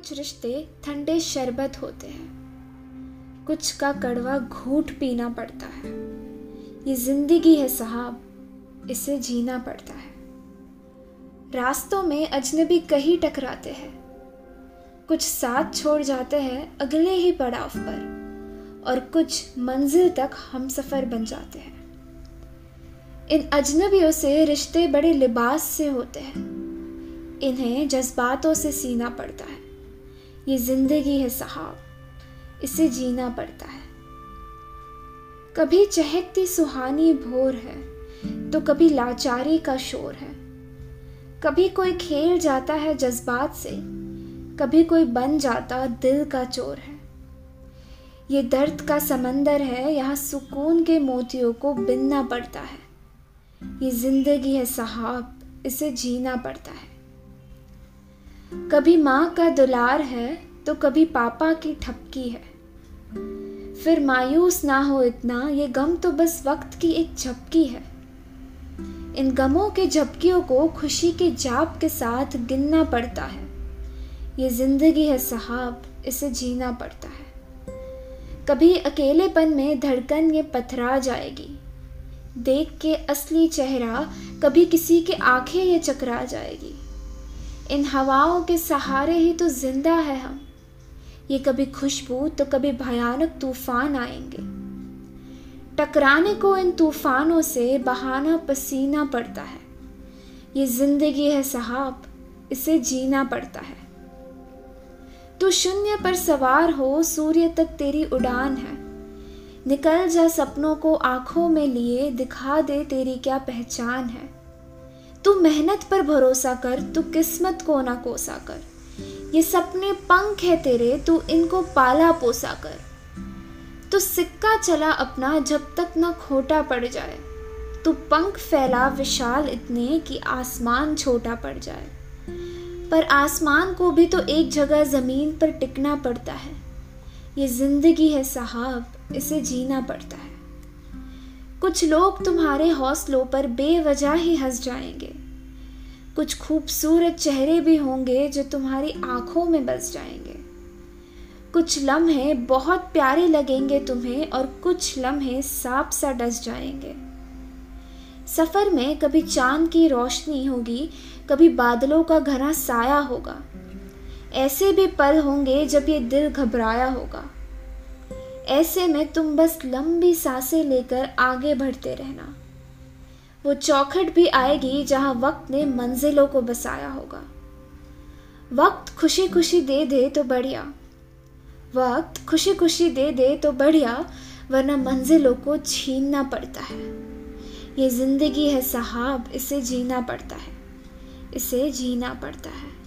कुछ रिश्ते ठंडे शरबत होते हैं। कुछ का कड़वा घूट पीना पड़ता है। ये ज़िंदगी है साहब, इसे जीना पड़ता है। रास्तों में अजनबी कहीं टकराते हैं। कुछ साथ छोड़ जाते हैं अगले ही पड़ाव पर, और कुछ मंजिल तक हम सफ़र बन जाते हैं। इन अजनबियों से रिश्ते बड़े लिबास से होते हैं। इन्हें जज्बातों से सीना पड़ता है। ये ज़िंदगी है साहब, इसे जीना पड़ता है। कभी चहकती सुहानी भोर है तो कभी लाचारी का शोर है। कभी कोई खेल जाता है जज्बात से, कभी कोई बन जाता दिल का चोर है। ये दर्द का समंदर है, यहाँ सुकून के मोतियों को बिनना पड़ता है। ये ज़िंदगी है साहब, इसे जीना पड़ता है। कभी माँ का दुलार है तो कभी पापा की ठपकी है। फिर मायूस ना हो इतना, ये गम तो बस वक्त की एक झपकी है। इन गमों के झपकियों को खुशी के जाप के साथ गिनना पड़ता है। ये ज़िंदगी है साहब, इसे जीना पड़ता है। कभी अकेलेपन में धड़कन ये पथरा जाएगी। देख के असली चेहरा, कभी किसी के आँखें ये चकरा जाएगी। इन हवाओं के सहारे ही तो ज़िंदा है हम। ये कभी खुशबू तो कभी भयानक तूफ़ान आएँगे। टकराने को इन तूफानों से बहाना पसीना पड़ता है। ये ज़िंदगी है साहब, इसे जीना पड़ता है। तू शून्य पर सवार हो, सूर्य तक तेरी उड़ान है। निकल जा सपनों को आँखों में लिए, दिखा दे तेरी क्या पहचान है। तू मेहनत पर भरोसा कर, तू किस्मत को ना कोसा कर। ये सपने पंख है तेरे, तू इनको पाला पोसा कर। तो सिक्का चला अपना जब तक ना खोटा पड़ जाए। तू पंख फैला विशाल इतने कि आसमान छोटा पड़ जाए। पर आसमान को भी तो एक जगह ज़मीन पर टिकना पड़ता है। ये ज़िंदगी है साहब, इसे जीना पड़ता है। कुछ लोग तुम्हारे हौसलों पर बेवजह ही हंस जाएँगे। कुछ खूबसूरत चेहरे भी होंगे जो तुम्हारी आँखों में बस जाएँगे। कुछ लम्हे बहुत प्यारे लगेंगे तुम्हें और कुछ लम्हे सांप सा डस जाएँगे। सफ़र में कभी चाँद की रोशनी होगी, कभी बादलों का घना साया होगा। ऐसे भी पल होंगे जब ये दिल घबराया होगा। ऐसे में तुम बस लंबी साँसें लेकर आगे बढ़ते रहना। वो चौखट भी आएगी जहाँ वक्त ने मंजिलों को बसाया होगा। वक्त खुशी खुशी दे दे तो बढ़िया। वक्त खुशी खुशी दे दे तो बढ़िया, वरना मंजिलों को छीनना पड़ता है। ये ज़िंदगी है साहब, इसे जीना पड़ता है। इसे जीना पड़ता है।